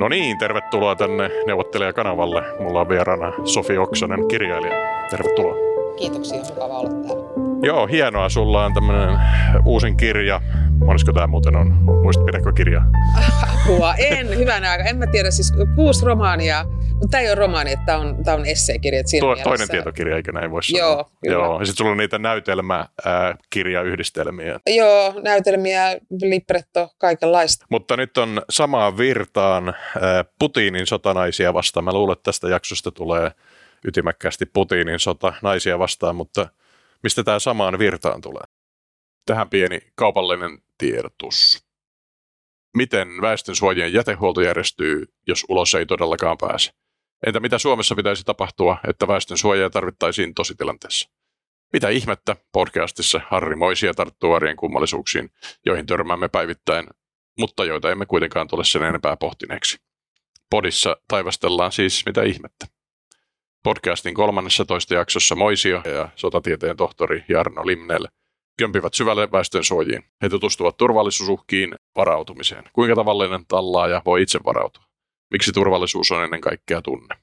No niin, tervetuloa tänne neuvottelijakanavalle. Mulla on vieraana Sofi Oksanen, kirjailija. Tervetuloa. Kiitoksia, mukava olla täällä. Joo, hienoa. Sulla on tämmöinen uusin kirja. Monesko tämä muuten on? Muistat, pidätkö kirjaa? Apua, en, hyvänä aika. En mä tiedä, siis kuusi romaania, tämä ei ole romaani, että tämä on, tämä on esseekirja. Siinä Tuo, toinen tietokirja, eikö näin voi sanoa? Joo, kyllä. Joo. Ja sitten sulla on niitä näytelmäkirjayhdistelmiä. Joo, näytelmiä, libretto, kaikenlaista. Mutta nyt on samaan virtaan äh, Putinin sotanaisia vastaan. Mä luulen, että tästä jaksosta tulee ytimäkkäästi Putinin sota naisia vastaan, mutta mistä tämä samaan virtaan tulee? Tähän pieni kaupallinen tiedotus. Miten väestönsuojien jätehuolto järjestyy, jos ulos ei todellakaan pääse? Entä mitä Suomessa pitäisi tapahtua, että väestönsuojia tarvittaisiin tositilanteessa? Mitä ihmettä podcastissa Harri Moisia tarttuu arjen kummallisuuksiin, joihin törmäämme päivittäin, mutta joita emme kuitenkaan tule sen enempää pohtineeksi. Podissa taivastellaan siis mitä ihmettä. Podcastin kolmannessa toista jaksossa Moisio ja sotatieteen tohtori Jarno Limnel kömpivät syvälle väestön suojiin. He tutustuvat turvallisuusuhkiin varautumiseen. Kuinka tavallinen tallaaja voi itse varautua? Miksi turvallisuus on ennen kaikkea tunne?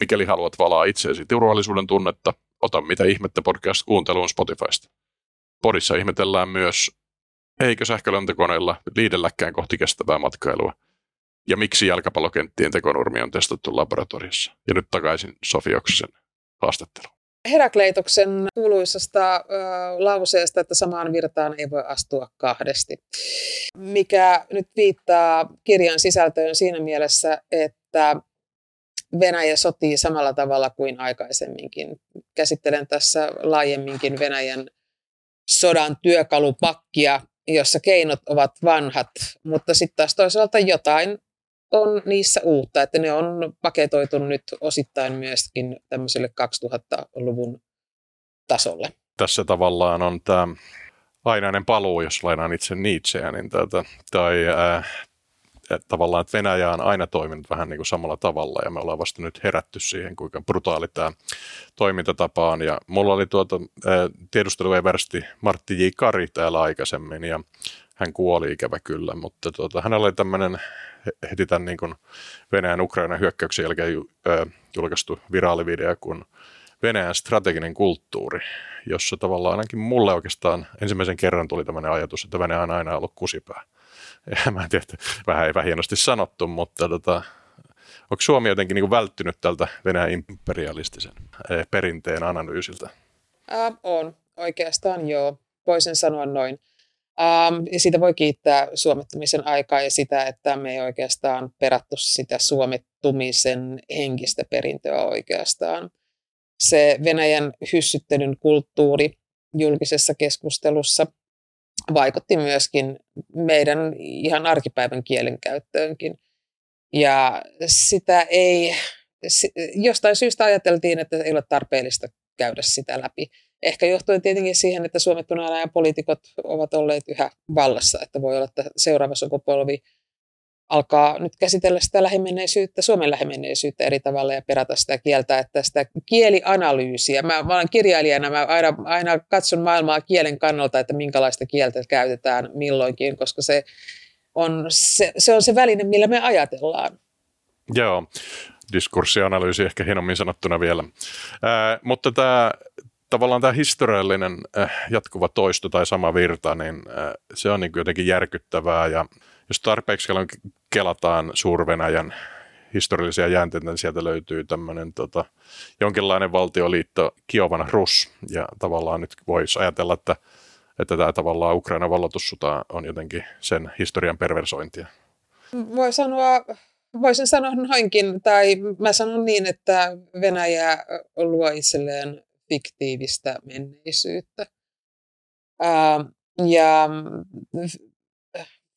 Mikäli haluat valaa itseesi turvallisuuden tunnetta, ota mitä ihmettä podcast kuunteluun Spotifysta. Podissa ihmetellään myös, eikö sähkölentokoneilla liidelläkään kohti kestävää matkailua – ja miksi jalkapallokenttien tekonurmi on testattu laboratoriossa. Ja nyt takaisin Sofi Oksasen haastatteluun. Herakleitoksen kuuluisasta ö, lauseesta, että samaan virtaan ei voi astua kahdesti, mikä nyt viittaa kirjan sisältöön siinä mielessä, että Venäjä sotii samalla tavalla kuin aikaisemminkin. Käsittelen tässä laajemminkin Venäjän sodan työkalupakkia, jossa keinot ovat vanhat, mutta sitten taas toisaalta jotain on niissä uutta, että ne on paketoitu nyt osittain myöskin tämmöiselle 2000-luvun tasolle. Tässä tavallaan on tämä ainainen paluu, jos lainaan itse Nietzscheä, niin tätä, tai äh, tavallaan, että Venäjä on aina toiminut vähän niin kuin samalla tavalla ja me ollaan vasta nyt herätty siihen, kuinka brutaali tämä toimintatapa on. Ja mulla oli tuota, äh, tiedustelueversti Martti J. Kari täällä aikaisemmin ja hän kuoli ikävä kyllä, mutta tuota, hänellä oli tämmöinen heti tämän niin kuin Venäjän Ukrainan hyökkäyksen jälkeen julkaistu viraalivideo kuin Venäjän strateginen kulttuuri, jossa tavallaan ainakin mulle oikeastaan ensimmäisen kerran tuli tämmöinen ajatus, että Venäjä on aina ollut kusipää. Ja mä en tiedä, vähän epähienosti sanottu, mutta tota, onko Suomi jotenkin niin välttynyt tältä Venäjän imperialistisen perinteen analyysiltä? Äh, on, oikeastaan joo. Voisin sanoa noin. Um, ja siitä voi kiittää suomettumisen aikaa ja sitä, että me ei oikeastaan perattu sitä suomettumisen henkistä perintöä oikeastaan. Se Venäjän hyssyttelyn kulttuuri julkisessa keskustelussa vaikutti myöskin meidän ihan arkipäivän kielenkäyttöönkin. Ja sitä ei, jostain syystä ajateltiin, että ei ole tarpeellista käydä sitä läpi. Ehkä johtuen tietenkin siihen, että suomettuna poliitikot ovat olleet yhä vallassa, että voi olla, että seuraava sukupolvi alkaa nyt käsitellä sitä lähimenneisyyttä, Suomen lähimenneisyyttä eri tavalla ja perata sitä kieltä, että sitä kielianalyysiä. Mä, mä olen kirjailijana, mä aina, aina katson maailmaa kielen kannalta, että minkälaista kieltä käytetään milloinkin, koska se on se, se, on se väline, millä me ajatellaan. Joo, diskurssianalyysi ehkä hienommin sanottuna vielä. Ää, mutta tämä tavallaan tämä historiallinen äh, jatkuva toisto tai sama virta, niin äh, se on niin jotenkin järkyttävää ja jos tarpeeksi kelataan Suur-Venäjän historiallisia jäänteitä, niin sieltä löytyy tämmöinen tota, jonkinlainen valtioliitto Kiovan Rus ja tavallaan nyt voisi ajatella, että, että tämä tavallaan Ukrainan valloitussota on jotenkin sen historian perversointia. Voi sanoa, voisin sanoa noinkin, tai mä sanon niin, että Venäjä luo itselleen fiktiivistä menneisyyttä. Ää, ja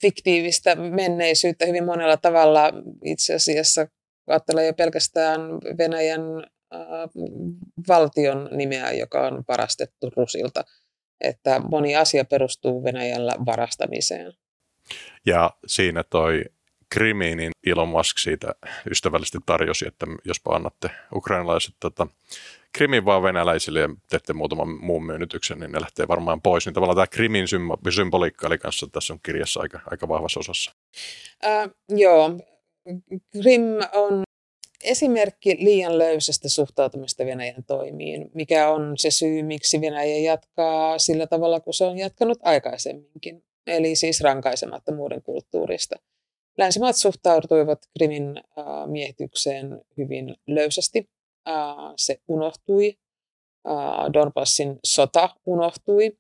fiktiivistä menneisyyttä hyvin monella tavalla itse asiassa ajattelee jo pelkästään Venäjän ää, valtion nimeä, joka on varastettu Rusilta. Että moni asia perustuu Venäjällä varastamiseen. Ja siinä toi Krimi, niin Elon Musk siitä ystävällisesti tarjosi, että jospa annatte ukrainalaiset tota, Krimin vaan venäläisille ja teette muutaman muun myönnytyksen, niin ne lähtee varmaan pois. Niin tavallaan tämä Krimin symboliikka oli kanssa tässä on kirjassa aika, aika vahvassa osassa. Äh, joo, Krim on esimerkki liian löysästä suhtautumista Venäjän toimiin, mikä on se syy, miksi Venäjä jatkaa sillä tavalla, kun se on jatkanut aikaisemminkin, eli siis rankaisemattomuuden kulttuurista. Länsimaat suhtautuivat Krimin miehitykseen hyvin löysästi. Se unohtui. Donbassin sota unohtui.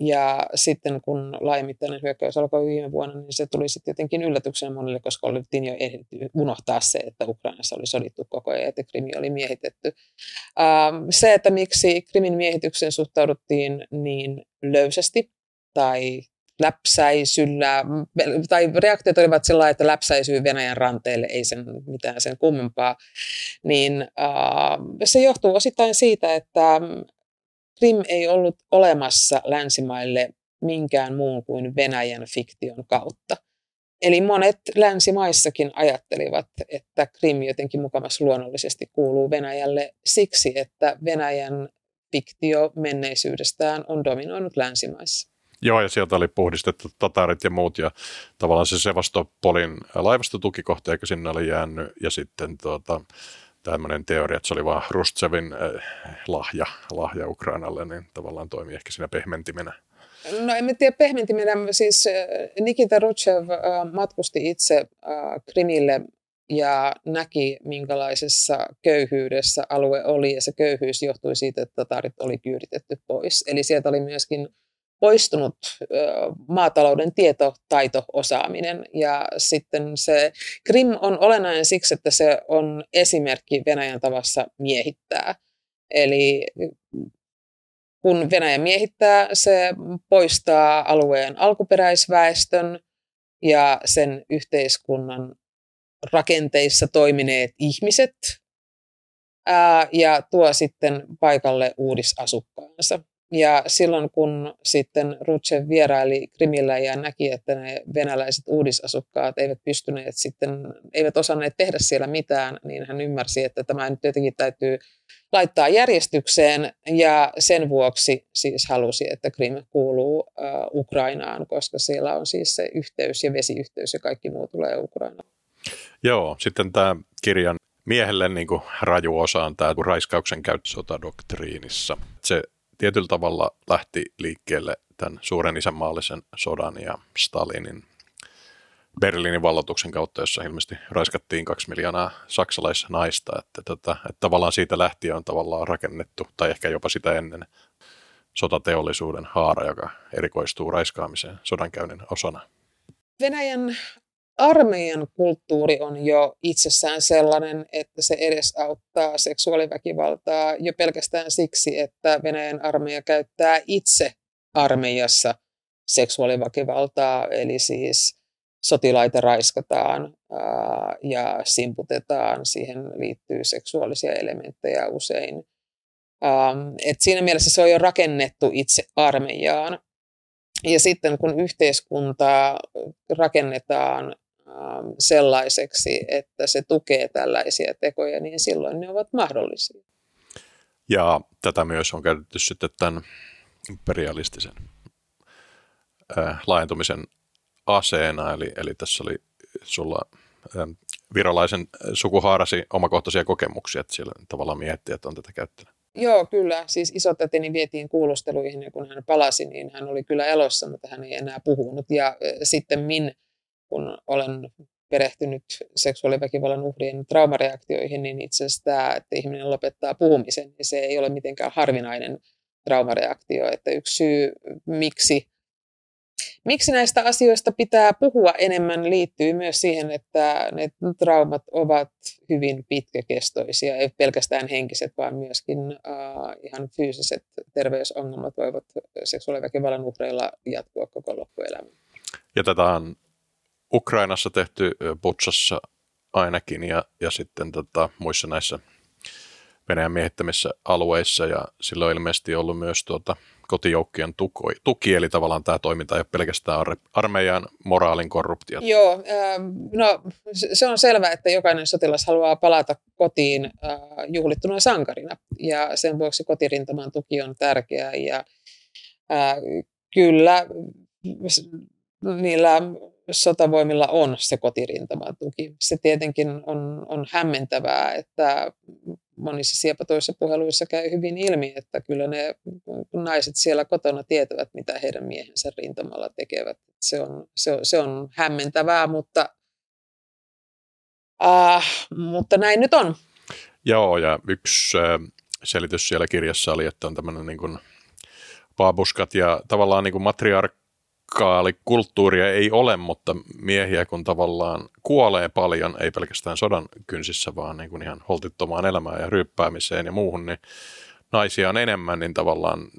Ja sitten kun laajamittainen hyökkäys alkoi viime vuonna, niin se tuli sitten jotenkin yllätyksenä monille, koska oltiin jo ehditty unohtaa se, että Ukrainassa oli sodittu koko ajan, että Krimi oli miehitetty. Se, että miksi Krimin miehitykseen suhtauduttiin niin löysästi tai läpsäisyllä, tai reaktiot olivat sillä että läpsäisyy Venäjän ranteelle, ei sen mitään sen kummempaa, niin uh, se johtuu osittain siitä, että Krim ei ollut olemassa länsimaille minkään muun kuin Venäjän fiktion kautta. Eli monet länsimaissakin ajattelivat, että Krim jotenkin mukavasti luonnollisesti kuuluu Venäjälle siksi, että Venäjän fiktio menneisyydestään on dominoinut länsimaissa. Joo, ja sieltä oli puhdistettu tatarit ja muut, ja tavallaan se Sevastopolin laivastotukikohta, eikö sinne oli jäänyt, ja sitten tuota, tämmöinen teoria, että se oli vaan Rustsevin äh, lahja, lahja Ukrainalle, niin tavallaan toimii ehkä siinä pehmentimenä. No en tiedä pehmentimenä, siis Nikita Rutschev matkusti itse Krimille ja näki, minkälaisessa köyhyydessä alue oli, ja se köyhyys johtui siitä, että tatarit oli kyyditetty pois. Eli sieltä oli myöskin poistunut maatalouden tietotaito, osaaminen. Ja sitten se Krim on olennainen siksi, että se on esimerkki Venäjän tavassa miehittää. Eli kun Venäjä miehittää, se poistaa alueen alkuperäisväestön ja sen yhteiskunnan rakenteissa toimineet ihmiset ja tuo sitten paikalle uudisasukkaansa. Ja silloin kun sitten Rutschev vieraili Krimillä ja näki, että ne venäläiset uudisasukkaat eivät pystyneet sitten, eivät osanneet tehdä siellä mitään, niin hän ymmärsi, että tämä nyt jotenkin täytyy laittaa järjestykseen ja sen vuoksi siis halusi, että Krim kuuluu uh, Ukrainaan, koska siellä on siis se yhteys ja vesiyhteys ja kaikki muu tulee Ukrainaan. Joo, sitten tämä kirjan miehelle niin kuin raju osa on tämä raiskauksen käyttö sotadoktriinissa. Se tietyllä tavalla lähti liikkeelle tämän suuren isänmaallisen sodan ja Stalinin Berliinin vallotuksen kautta, jossa ilmeisesti raiskattiin kaksi miljoonaa saksalaisnaista. Että, tota, että tavallaan siitä lähtien on tavallaan rakennettu, tai ehkä jopa sitä ennen, sotateollisuuden haara, joka erikoistuu raiskaamiseen sodankäynnin osana. Venäjän armeijan kulttuuri on jo itsessään sellainen, että se edesauttaa seksuaaliväkivaltaa jo pelkästään siksi, että Venäjän armeija käyttää itse armeijassa seksuaaliväkivaltaa, eli siis sotilaita raiskataan ää, ja simputetaan, siihen liittyy seksuaalisia elementtejä usein. Ähm, et siinä mielessä se on jo rakennettu itse armeijaan. Ja sitten kun yhteiskuntaa rakennetaan Ähm, sellaiseksi, että se tukee tällaisia tekoja, niin silloin ne ovat mahdollisia. Ja tätä myös on käytetty sitten tämän imperialistisen äh, laajentumisen aseena, eli, eli tässä oli sulla äh, virolaisen sukuhaarasi omakohtaisia kokemuksia, että siellä tavallaan miettii, että on tätä käyttänyt. Joo, kyllä. Siis isotätini vietiin kuulusteluihin ja kun hän palasi, niin hän oli kyllä elossa, mutta hän ei enää puhunut. Ja sitten min kun olen perehtynyt seksuaaliväkivallan uhrien traumareaktioihin, niin itse asiassa tämä, että ihminen lopettaa puhumisen, niin se ei ole mitenkään harvinainen traumareaktio. Että yksi syy, miksi, miksi näistä asioista pitää puhua enemmän, liittyy myös siihen, että ne traumat ovat hyvin pitkäkestoisia, ei pelkästään henkiset, vaan myöskin uh, ihan fyysiset terveysongelmat voivat seksuaaliväkivallan uhreilla jatkua koko loppuelämän. Ja tätä on Ukrainassa tehty Butsassa ainakin ja, ja sitten tota, muissa näissä Venäjän miehittämissä alueissa ja sillä on ilmeisesti ollut myös tuota, kotijoukkojen tuki, tuki, eli tavallaan tämä toiminta ei ole pelkästään armeijan moraalin korruptio. Joo, äh, no se on selvää, että jokainen sotilas haluaa palata kotiin äh, juhlittuna sankarina, ja sen vuoksi kotirintaman tuki on tärkeää, ja äh, kyllä niillä sotavoimilla on se kotirintamatuki. Se tietenkin on, on hämmentävää, että monissa siepatoissa puheluissa käy hyvin ilmi, että kyllä ne naiset siellä kotona tietävät, mitä heidän miehensä rintamalla tekevät. Se on, se on, se on hämmentävää, mutta, äh, mutta näin nyt on. Joo, ja yksi selitys siellä kirjassa oli, että on tämmöinen niin kuin baabuskat ja tavallaan niin kuin matriarkaalikulttuuria ei ole, mutta miehiä kun tavallaan kuolee paljon, ei pelkästään sodan kynsissä, vaan niin kuin ihan holtittomaan elämään ja ryyppäämiseen ja muuhun, niin naisia on enemmän, niin tavallaan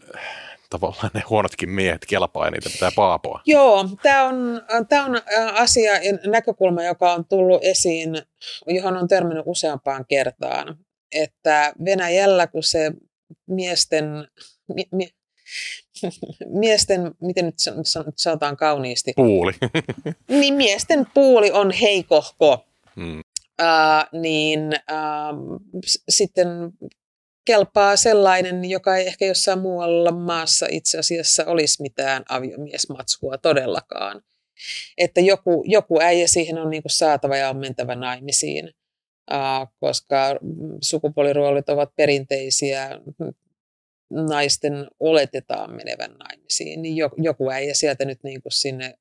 tavallaan ne huonotkin miehet kelpaa ja niitä pitää paapoa. Joo, tämä on, tämä on asia ja näkökulma, joka on tullut esiin, johon on törmännyt useampaan kertaan, että Venäjällä, kun se miesten, mi, mi, miesten, miten nyt sanotaan kauniisti? Puuli. niin miesten puuli on heikohko. Hmm. Uh, niin uh, sitten kelpaa sellainen, joka ei ehkä jossain muualla maassa itse asiassa olisi mitään aviomiesmatskua todellakaan. Että joku, joku äijä siihen on niin saatava ja on mentävä naimisiin, uh, koska sukupuoliroolit ovat perinteisiä naisten oletetaan menevän naimisiin, niin joku äijä sieltä nyt niin kuin sinne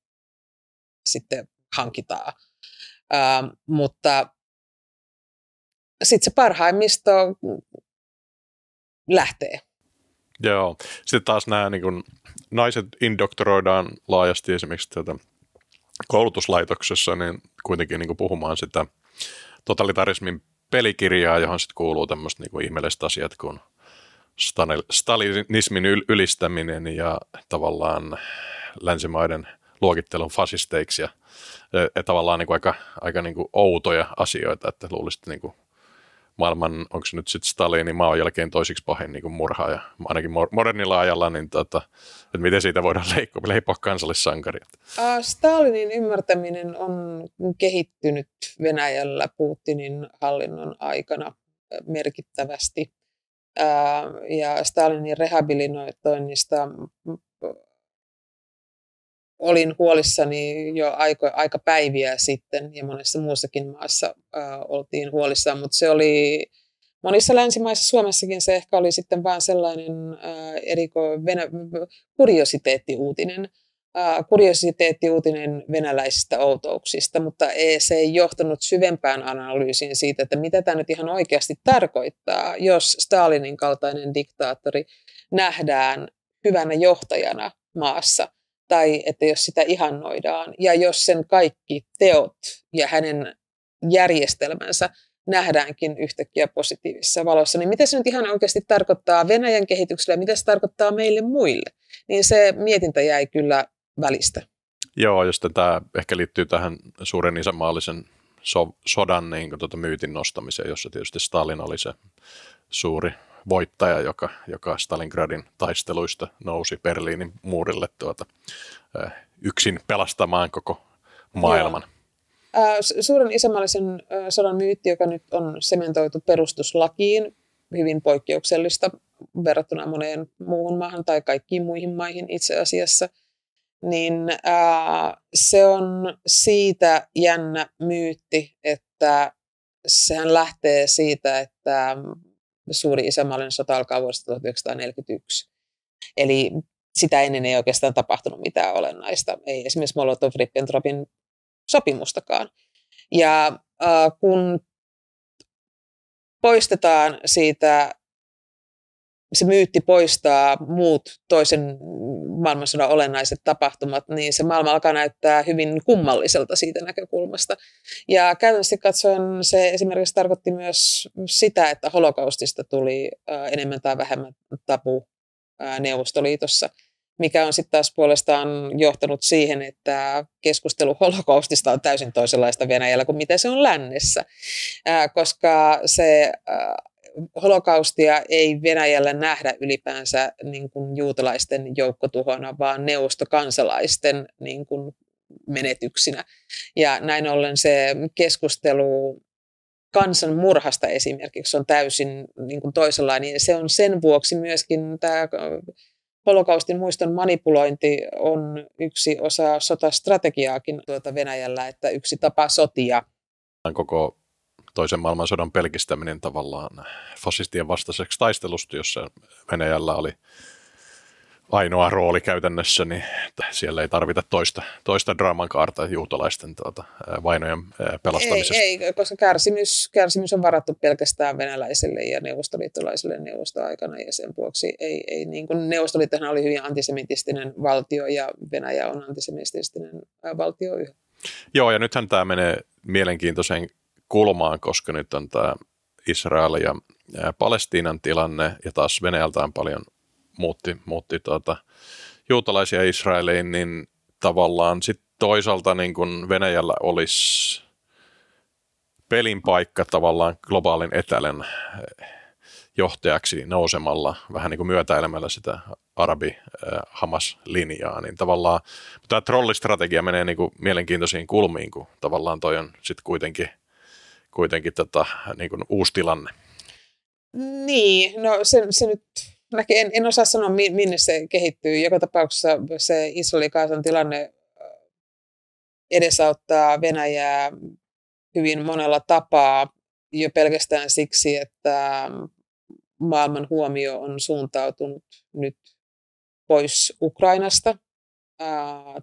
sitten hankitaan. Uh, mutta sitten se parhaimmisto lähtee. Joo. Sitten taas nämä niin kun, naiset indoktoroidaan laajasti esimerkiksi tätä koulutuslaitoksessa, niin kuitenkin niin puhumaan sitä totalitarismin pelikirjaa, johon sitten kuuluu tämmöistä niin ihmeelliset asiat kuin stalinismin ylistäminen ja tavallaan länsimaiden luokittelun fasisteiksi ja, ja tavallaan niin kuin aika, aika niin kuin outoja asioita, että luulisit niin kuin maailman, onko se nyt sitten Stalinin maan jälkeen toisiksi pahin niin murha, ja ainakin modernilla ajalla, niin tota, että miten siitä voidaan leikkoa, leipoa kansallissankaria? Stalinin ymmärtäminen on kehittynyt Venäjällä Putinin hallinnon aikana merkittävästi. Ja Stalinin rehabilitoinnista olin huolissani jo aika, aika päiviä sitten ja monessa muussakin maassa äh, oltiin huolissaan, mutta se oli monissa länsimaissa, Suomessakin se ehkä oli sitten vaan sellainen äh, eriko venä- kuriositeettiuutinen, kuriositeettiuutinen venäläisistä outouksista, mutta ei, se ei johtanut syvempään analyysiin siitä, että mitä tämä nyt ihan oikeasti tarkoittaa, jos Stalinin kaltainen diktaattori nähdään hyvänä johtajana maassa – tai että jos sitä ihannoidaan ja jos sen kaikki teot ja hänen järjestelmänsä nähdäänkin yhtäkkiä positiivisessa valossa, niin mitä se nyt ihan oikeasti tarkoittaa Venäjän kehitykselle ja mitä se tarkoittaa meille muille, niin se mietintä jäi kyllä välistä. Joo, jos tämä ehkä liittyy tähän suuren isämaallisen so- sodan niin tuota myytin nostamiseen, jossa tietysti Stalin oli se suuri voittaja, joka, joka Stalingradin taisteluista nousi Berliinin muurille tuota, yksin pelastamaan koko maailman. Joo. Suuren isämaallisen sodan myytti, joka nyt on sementoitu perustuslakiin, hyvin poikkeuksellista verrattuna moneen muuhun maahan tai kaikkiin muihin maihin itse asiassa, niin ää, se on siitä jännä myytti, että sehän lähtee siitä, että suuri isämaallinen sota alkaa vuodesta 1941. Eli sitä ennen ei oikeastaan tapahtunut mitään olennaista, ei esimerkiksi Molotov-Ribbentropin sopimustakaan. Ja äh, kun poistetaan siitä, se myytti poistaa muut toisen maailmansodan olennaiset tapahtumat, niin se maailma alkaa näyttää hyvin kummalliselta siitä näkökulmasta. Ja käytännössä katsoen se esimerkiksi tarkoitti myös sitä, että holokaustista tuli enemmän tai vähemmän tabu Neuvostoliitossa, mikä on sitten taas puolestaan johtanut siihen, että keskustelu holokaustista on täysin toisenlaista Venäjällä kuin mitä se on lännessä, koska se holokaustia ei Venäjällä nähdä ylipäänsä niin kuin juutalaisten joukkotuhona, vaan neuvostokansalaisten niin kuin menetyksinä. Ja näin ollen se keskustelu kansan murhasta esimerkiksi on täysin niin kuin toisenlainen. Se on sen vuoksi myöskin tämä holokaustin muiston manipulointi on yksi osa sotastrategiaakin tuota Venäjällä, että yksi tapa sotia. Koko toisen maailmansodan pelkistäminen tavallaan fasistien vastaiseksi taistelusta, jossa Venäjällä oli ainoa rooli käytännössä, niin siellä ei tarvita toista, toista draaman kaarta juutalaisten tuota, vainojen pelastamisesta. Ei, ei, koska kärsimys, kärsimys on varattu pelkästään venäläisille ja neuvostoliittolaisille neuvostoaikana ja sen vuoksi ei, ei niin kuin Neuvostoliittohan oli hyvin antisemitistinen valtio ja Venäjä on antisemitistinen valtio yhä. Joo, ja nythän tämä menee mielenkiintoiseen kulmaan, koska nyt on tämä Israel ja Palestiinan tilanne ja taas Venäjältä on paljon muutti, muutti tuota, juutalaisia Israeliin, niin tavallaan sitten toisaalta niin kun Venäjällä olisi pelin paikka tavallaan globaalin etelän eh, johtajaksi nousemalla, vähän niin kuin myötäilemällä sitä arabi-Hamas-linjaa, niin tavallaan tämä trollistrategia menee niin kuin mielenkiintoisiin kulmiin, kun tavallaan toi on sitten kuitenkin, kuitenkin tota, niin kuin uusi tilanne. Niin, no se, se nyt en, en osaa sanoa, minne se kehittyy. Joka tapauksessa se Israeli-Kaasan tilanne edesauttaa Venäjää hyvin monella tapaa jo pelkästään siksi, että maailman huomio on suuntautunut nyt pois Ukrainasta.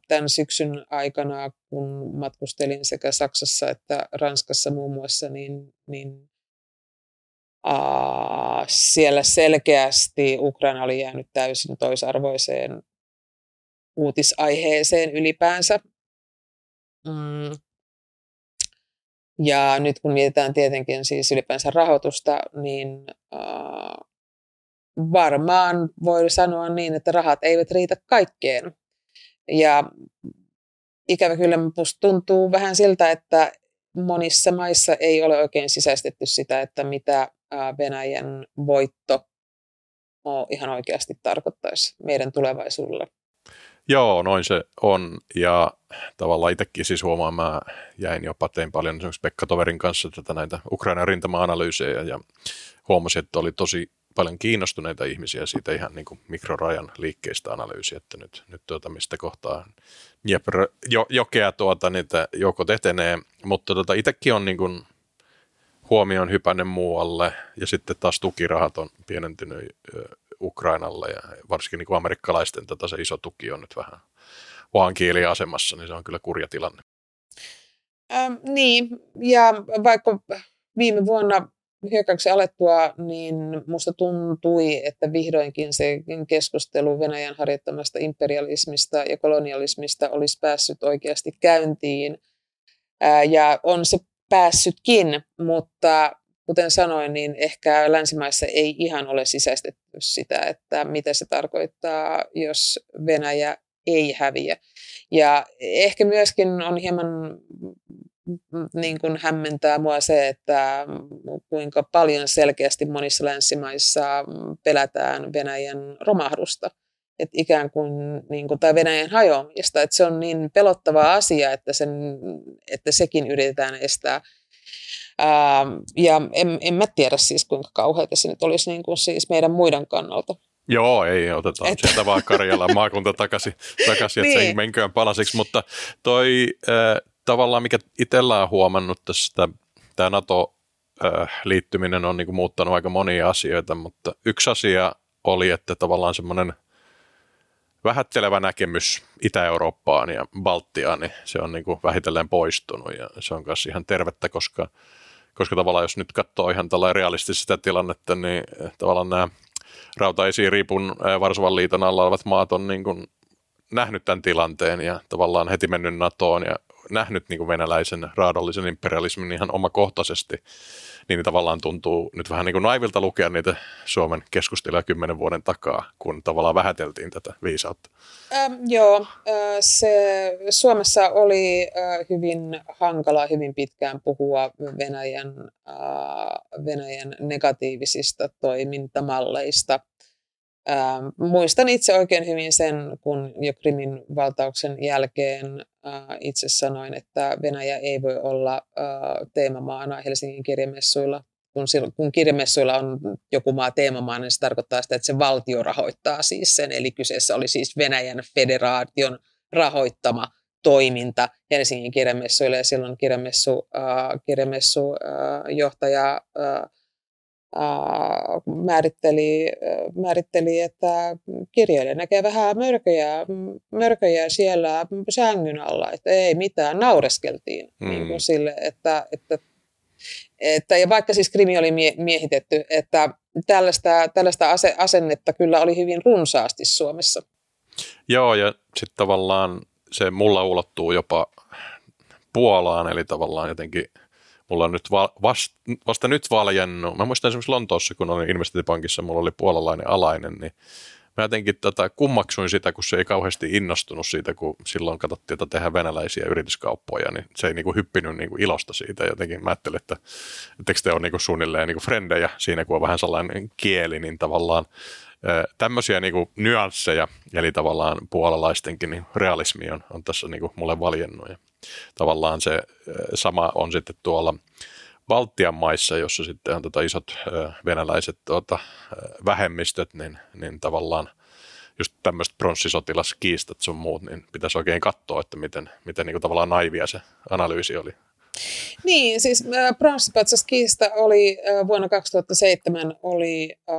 Tämän syksyn aikana, kun matkustelin sekä Saksassa että Ranskassa muun muassa, niin, niin siellä selkeästi Ukraina oli jäänyt täysin toisarvoiseen uutisaiheeseen ylipäänsä. Mm. Ja nyt kun mietitään tietenkin siis ylipäänsä rahoitusta, niin varmaan voi sanoa niin, että rahat eivät riitä kaikkeen. Ja ikävä kyllä musta tuntuu vähän siltä, että monissa maissa ei ole oikein sisäistetty sitä, että mitä Venäjän voitto ihan oikeasti tarkoittaisi meidän tulevaisuudelle. Joo, noin se on. Ja tavallaan itsekin siis huomaan, mä jäin jopa, tein paljon esimerkiksi Pekka Toverin kanssa tätä näitä Ukrainan rintama-analyysejä ja huomasin, että oli tosi paljon kiinnostuneita ihmisiä siitä ihan niin kuin mikrorajan liikkeistä analyysi, että nyt, nyt tuota, mistä kohtaa Dnieper, jo, jokea tuota, niitä joukot etenee, mutta tuota, itsekin on niin kuin huomioon hypännyt muualle ja sitten taas tukirahat on pienentynyt Ukrainalle ja varsinkin niin kuin amerikkalaisten tota, se iso tuki on nyt vähän vaan kieliasemassa, niin se on kyllä kurja tilanne. Ähm, niin, ja vaikka viime vuonna hyökkäyksen alettua, niin musta tuntui, että vihdoinkin se keskustelu Venäjän harjoittamasta imperialismista ja kolonialismista olisi päässyt oikeasti käyntiin. Ja on se päässytkin, mutta kuten sanoin, niin ehkä länsimaissa ei ihan ole sisäistetty sitä, että mitä se tarkoittaa, jos Venäjä ei häviä. Ja ehkä myöskin on hieman niin kuin hämmentää mua se, että kuinka paljon selkeästi monissa länsimaissa pelätään Venäjän romahdusta. Että ikään kuin, niin kuin, tai Venäjän hajoamista. Että se on niin pelottava asia, että, sen, että sekin yritetään estää. Ää, ja en, en mä tiedä siis, kuinka kauheita se nyt olisi niin kuin siis meidän muiden kannalta. Joo, ei, otetaan Et... sieltä vaan Karjalan maakunta takaisin, takaisin niin. että se ei niin. menköön palasiksi, mutta toi äh, tavallaan, mikä itsellä on huomannut tästä, tämä NATO-liittyminen on niin kuin muuttanut aika monia asioita, mutta yksi asia oli, että tavallaan semmoinen vähättelevä näkemys Itä-Eurooppaan ja Baltiaan, niin se on niin kuin vähitellen poistunut ja se on myös ihan tervettä, koska, koska tavallaan jos nyt katsoo ihan tällä realistisesti sitä tilannetta, niin tavallaan nämä rautaisiin riipun Varsovan liiton alla olevat maat on niin kuin nähnyt tämän tilanteen ja tavallaan heti mennyt NATOon ja nähnyt niin kuin venäläisen raadollisen imperialismin ihan omakohtaisesti, niin tavallaan tuntuu nyt vähän niin kuin naivilta lukea niitä Suomen keskusteluja kymmenen vuoden takaa, kun tavallaan vähäteltiin tätä viisautta. Ähm, joo, se Suomessa oli hyvin hankala hyvin pitkään puhua Venäjän, Venäjän negatiivisista toimintamalleista – Ähm, muistan itse oikein hyvin sen, kun jo Krimin valtauksen jälkeen äh, itse sanoin, että Venäjä ei voi olla äh, teemamaana Helsingin kirjamessuilla kun, kun kirjamessuilla on joku maa teemamaa, niin se tarkoittaa sitä, että se valtio rahoittaa siis sen. Eli kyseessä oli siis Venäjän federaation rahoittama toiminta Helsingin kirjamessuille ja silloin kirjamessu, äh, kirjamessu äh, johtaja äh, määritteli, määritteli, että kirjailija näkee vähän mörköjä, mörköjä siellä sängyn alla, että ei mitään, naureskeltiin mm. niin kuin sille, että, että, että, ja vaikka siis krimi oli miehitetty, että tällaista, tällaista asennetta kyllä oli hyvin runsaasti Suomessa. Joo, ja sitten tavallaan se mulla ulottuu jopa Puolaan, eli tavallaan jotenkin – mulla on nyt va- vast, vasta nyt valjennut. Mä muistan esimerkiksi Lontoossa, kun olin investointipankissa, mulla oli puolalainen alainen, niin mä jotenkin tätä kummaksuin sitä, kun se ei kauheasti innostunut siitä, kun silloin katsottiin, että tehdään venäläisiä yrityskauppoja, niin se ei niinku hyppinyt niinku ilosta siitä. Jotenkin mä ajattelin, että etteikö te ole niinku suunnilleen niinku frendejä siinä, kun on vähän sellainen kieli, niin tavallaan tämmöisiä niinku nyansseja, eli tavallaan puolalaistenkin niin realismi on, on tässä niinku mulle valjennut. Ja tavallaan se sama on sitten tuolla Baltian maissa, jossa sitten on tota isot venäläiset tuota, vähemmistöt, niin, niin tavallaan just tämmöiset pronssisotilaskiistat sun muut, niin pitäisi oikein katsoa, että miten, miten niin kuin tavallaan naivia se analyysi oli. Niin, siis pronssipatsaskiista oli vuonna 2007 oli äh,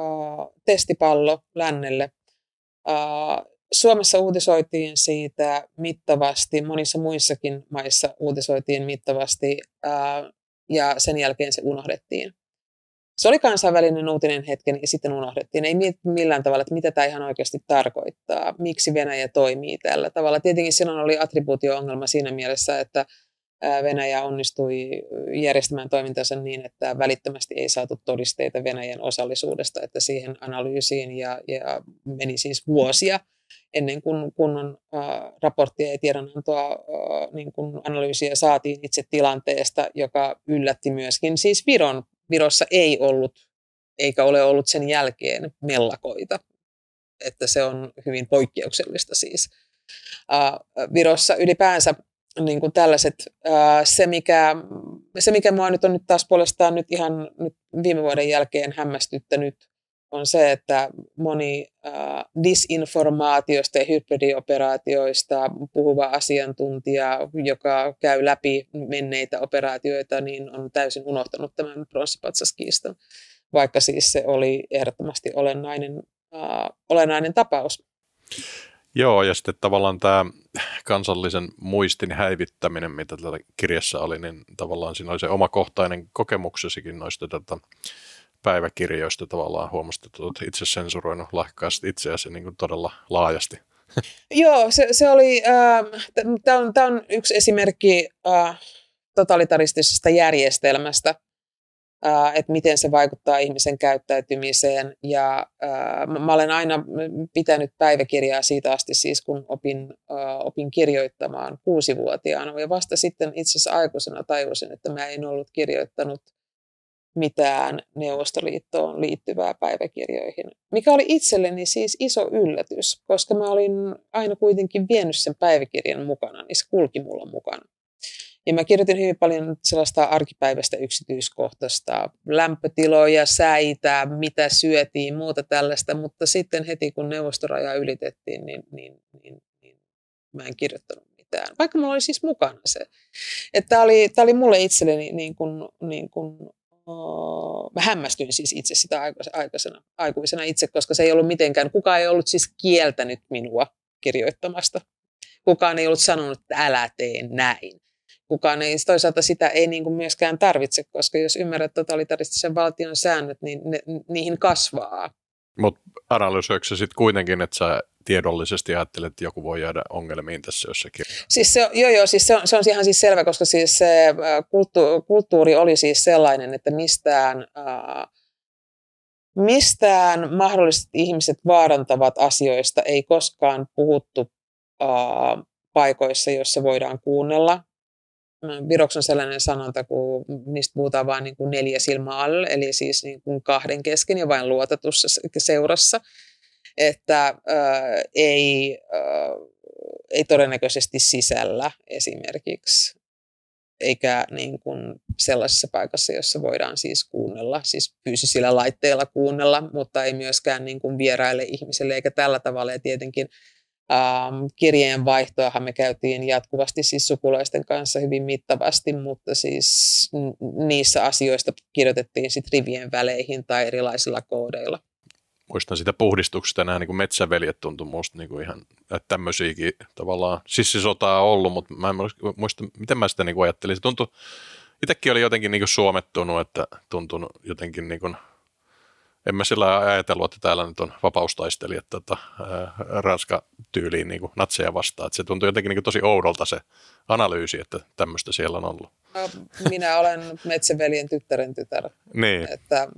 testipallo lännelle. Äh, Suomessa uutisoitiin siitä mittavasti, monissa muissakin maissa uutisoitiin mittavasti ää, ja sen jälkeen se unohdettiin. Se oli kansainvälinen uutinen hetken ja sitten unohdettiin. Ei millään tavalla, että mitä tämä ihan oikeasti tarkoittaa, miksi Venäjä toimii tällä tavalla. Tietenkin silloin oli attribuutio-ongelma siinä mielessä, että Venäjä onnistui järjestämään toimintansa niin, että välittömästi ei saatu todisteita Venäjän osallisuudesta, että siihen analyysiin ja, ja meni siis vuosia – ennen kuin kunnon raporttia ja tiedonantoa niin kuin analyysiä saatiin itse tilanteesta, joka yllätti myöskin siis Viron. Virossa ei ollut, eikä ole ollut sen jälkeen mellakoita, että se on hyvin poikkeuksellista siis. Virossa ylipäänsä niin kuin tällaiset, se, mikä, se mikä mua nyt on nyt taas puolestaan nyt ihan nyt viime vuoden jälkeen hämmästyttänyt, on se, että moni äh, disinformaatiosta ja hybridioperaatioista puhuva asiantuntija, joka käy läpi menneitä operaatioita, niin on täysin unohtanut tämän pronssipatsaskiiston, vaikka siis se oli ehdottomasti olennainen, äh, olennainen tapaus. Joo, ja sitten tavallaan tämä kansallisen muistin häivittäminen, mitä tällä kirjassa oli, niin tavallaan siinä oli se omakohtainen kokemuksesikin noista tätä päiväkirjoista tavallaan huomasit, että olet itse sensuroinut lahjakkaasti itseäsi niin todella laajasti. Joo, se, se oli, äh, tämä on, on yksi esimerkki äh, totalitaristisesta järjestelmästä, äh, että miten se vaikuttaa ihmisen käyttäytymiseen. Ja äh, mä olen aina pitänyt päiväkirjaa siitä asti, siis kun opin, äh, opin kirjoittamaan kuusivuotiaana. Ja vasta sitten itse asiassa aikuisena tajusin, että mä en ollut kirjoittanut mitään Neuvostoliittoon liittyvää päiväkirjoihin, mikä oli itselleni siis iso yllätys, koska mä olin aina kuitenkin vienyt sen päiväkirjan mukana, niin se kulki mulla mukana. Ja mä kirjoitin hyvin paljon sellaista arkipäivästä yksityiskohtaista, lämpötiloja, säitä, mitä syötiin, muuta tällaista, mutta sitten heti kun neuvostoraja ylitettiin, niin, niin, niin, niin mä en kirjoittanut mitään, vaikka mulla oli siis mukana se. Tämä oli, oli mulle itselleni niin kuin, niin kuin mä hämmästyin siis itse sitä aikuisena, aikuisena itse, koska se ei ollut mitenkään, kukaan ei ollut siis kieltänyt minua kirjoittamasta. Kukaan ei ollut sanonut, että älä tee näin. Kukaan ei, toisaalta sitä ei niin kuin myöskään tarvitse, koska jos ymmärrät totalitaristisen valtion säännöt, niin ne, niihin kasvaa. Mutta analysoiko sitten kuitenkin, että sä tiedollisesti ajattelet, että joku voi jäädä ongelmiin tässä jossakin? Siis se, joo, joo, siis se, on, se on ihan siis selvä, koska siis se kulttu, kulttuuri oli siis sellainen, että mistään, äh, mistään mahdolliset ihmiset vaarantavat asioista ei koskaan puhuttu äh, paikoissa, joissa voidaan kuunnella. Viroksi on sellainen sanonta, kun niistä puhutaan vain niin neljä silmää alle, eli siis niin kuin kahden kesken ja vain luotetussa seurassa että äh, ei, äh, ei todennäköisesti sisällä esimerkiksi eikä niin kuin sellaisessa paikassa, jossa voidaan siis kuunnella, siis fyysisillä laitteilla kuunnella, mutta ei myöskään niin kuin vieraille ihmisille eikä tällä tavalla. Ja tietenkin ähm, kirjeen vaihtoahan me käytiin jatkuvasti siis sukulaisten kanssa hyvin mittavasti, mutta siis niissä asioista kirjoitettiin sitten rivien väleihin tai erilaisilla koodeilla muistan sitä puhdistuksesta, nämä niin metsäveljet tuntui musta niin kuin ihan, että tämmöisiäkin tavallaan sissisotaa on ollut, mutta mä en muista, miten mä sitä niin kuin ajattelin. Se tuntui, itsekin oli jotenkin niin kuin suomettunut, että tuntunut jotenkin niin kuin en mä sillä ajatellut, että täällä nyt on vapaustaistelijat tota, ranska tyyliin niin kuin natseja vastaan. Että se tuntui jotenkin niin kuin tosi oudolta se analyysi, että tämmöistä siellä on ollut. Minä olen Metsäveljen tyttären tytär. Niin. Että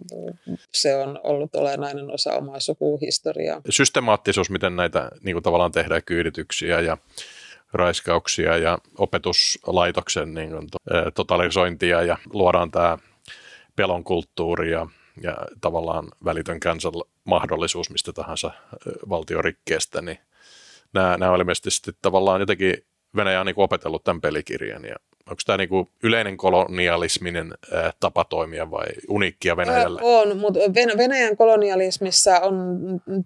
se on ollut olennainen osa omaa sukuhistoriaa. Systemaattisuus, miten näitä niin kuin tavallaan tehdään kyydityksiä ja raiskauksia ja opetuslaitoksen niin kuin, totalisointia ja luodaan tämä pelon kulttuuri ja ja tavallaan välitön cancel mahdollisuus mistä tahansa valtiorikkeestä, niin nämä, nämä oli ilmeisesti tavallaan jotenkin Venäjä on niin opetellut tämän pelikirjan ja onko tämä niin yleinen kolonialisminen tapa toimia vai uniikkia Venäjällä? On, mutta Venäjän kolonialismissa on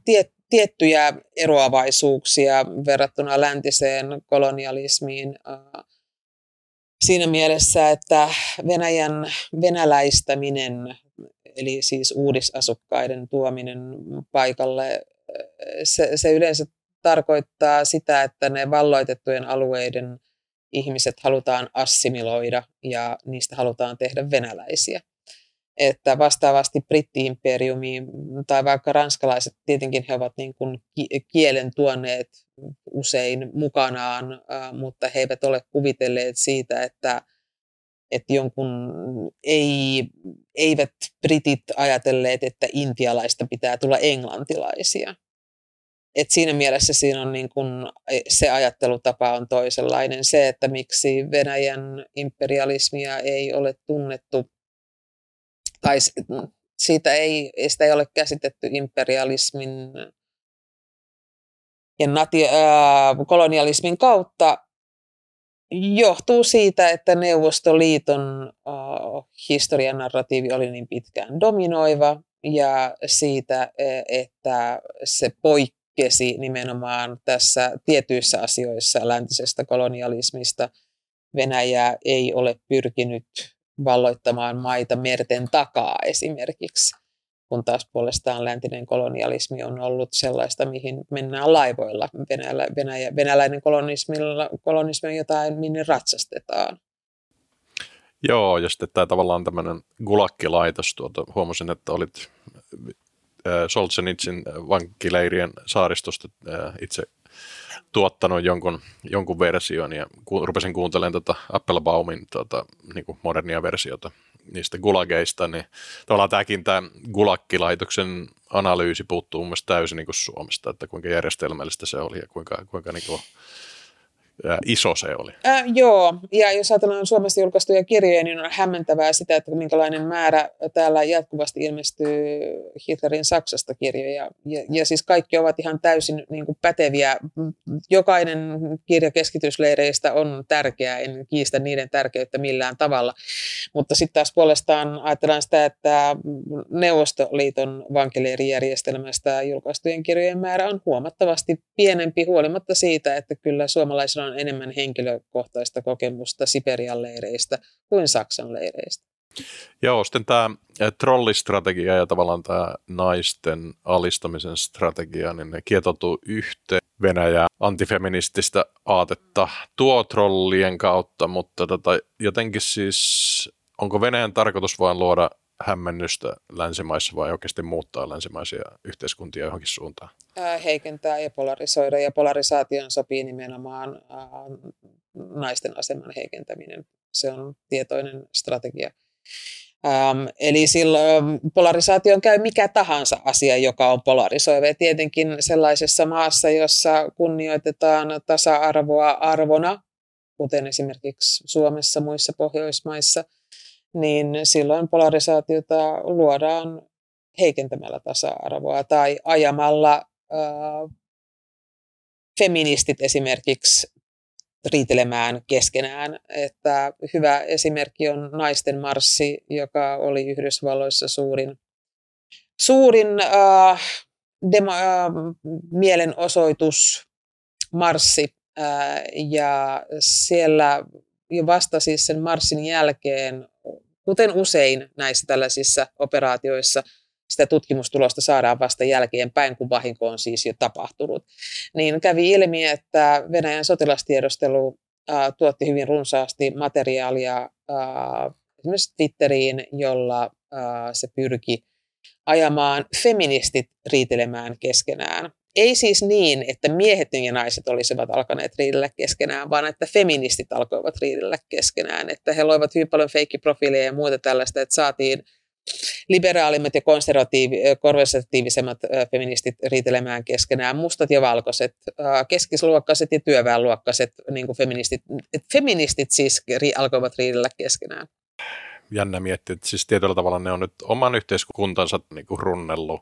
tiet, tiettyjä eroavaisuuksia verrattuna läntiseen kolonialismiin siinä mielessä, että Venäjän venäläistäminen eli siis uudisasukkaiden tuominen paikalle, se, se yleensä tarkoittaa sitä, että ne valloitettujen alueiden ihmiset halutaan assimiloida ja niistä halutaan tehdä venäläisiä. Että vastaavasti britti-imperiumi tai vaikka ranskalaiset, tietenkin he ovat niin kuin kielen tuoneet usein mukanaan, mutta he eivät ole kuvitelleet siitä, että että jonkun ei, eivät britit ajatelleet, että intialaista pitää tulla englantilaisia. Et siinä mielessä siinä on niin kun, se ajattelutapa on toisenlainen. Se, että miksi Venäjän imperialismia ei ole tunnettu, tai siitä ei, sitä ei ole käsitetty imperialismin ja nati, ää, kolonialismin kautta, johtuu siitä, että Neuvostoliiton uh, historianarratiivi oli niin pitkään dominoiva ja siitä, e, että se poikkesi nimenomaan tässä tietyissä asioissa läntisestä kolonialismista. Venäjä ei ole pyrkinyt valloittamaan maita merten takaa esimerkiksi kun taas puolestaan läntinen kolonialismi on ollut sellaista, mihin mennään laivoilla. Venäjä, Venäjä, venäläinen kolonismi on jotain, minne ratsastetaan. Joo, ja sitten tämä tavallaan tämmöinen gulakkilaitos, tuota, huomasin, että olit Solzhenitsin vankileirien saaristosta äh, itse tuottanut jonkun, jonkun version ja ku, rupesin kuuntelemaan tota Appelbaumin tota, niin modernia versiota niistä gulageista, niin tavallaan tämäkin tämä gulakkilaitoksen analyysi puuttuu mun mielestä täysin niin kuin Suomesta, että kuinka järjestelmällistä se oli ja kuinka, kuinka niin kuin iso se oli. Äh, joo, ja jos ajatellaan Suomesta julkaistuja kirjoja, niin on hämmentävää sitä, että minkälainen määrä täällä jatkuvasti ilmestyy Hitlerin Saksasta kirjoja. Ja, ja siis kaikki ovat ihan täysin niin kuin päteviä. Jokainen kirja keskitysleireistä on tärkeä, en kiistä niiden tärkeyttä millään tavalla. Mutta sitten taas puolestaan ajatellaan sitä, että Neuvostoliiton vankileirijärjestelmästä julkaistujen kirjojen määrä on huomattavasti pienempi huolimatta siitä, että kyllä on enemmän henkilökohtaista kokemusta Siperian leireistä kuin Saksan leireistä. Joo, sitten tämä trollistrategia ja tavallaan tämä naisten alistamisen strategia, niin ne kietoutuu yhteen Venäjä antifeminististä aatetta tuo trollien kautta, mutta tota, jotenkin siis, onko Venäjän tarkoitus vain luoda hämmennystä länsimaissa vai oikeasti muuttaa länsimaisia yhteiskuntia johonkin suuntaan? Heikentää ja polarisoida ja polarisaation sopii nimenomaan naisten aseman heikentäminen. Se on tietoinen strategia. Ähm, eli silloin polarisaation käy mikä tahansa asia, joka on polarisoiva. Ja tietenkin sellaisessa maassa, jossa kunnioitetaan tasa-arvoa arvona, kuten esimerkiksi Suomessa, muissa Pohjoismaissa – niin silloin polarisaatiota luodaan heikentämällä tasa-arvoa tai ajamalla äh, feministit esimerkiksi riitelemään keskenään. Että hyvä esimerkki on naisten marssi, joka oli Yhdysvalloissa suurin, suurin äh, demo, äh, mielenosoitus marssi. Ja siellä jo vasta siis sen marssin jälkeen, kuten usein näissä tällaisissa operaatioissa, sitä tutkimustulosta saadaan vasta jälkeenpäin, kun vahinko on siis jo tapahtunut. Niin kävi ilmi, että Venäjän sotilastiedostelu äh, tuotti hyvin runsaasti materiaalia äh, esimerkiksi Twitteriin, jolla äh, se pyrki ajamaan feministit riitelemään keskenään. Ei siis niin, että miehet ja naiset olisivat alkaneet riidellä keskenään, vaan että feministit alkoivat riidellä keskenään. Että he loivat hyvin paljon feikkiprofiileja ja muuta tällaista, että saatiin liberaalimmat ja konservatiivi, konservatiivisemmat feministit riitelemään keskenään, mustat ja valkoiset, keskisluokkaiset ja työväenluokkaiset niin kuin feministit. Feministit siis alkoivat riidellä keskenään. Jännä miettiä, että siis tietyllä tavalla ne on nyt oman yhteiskuntansa niin kuin runnellut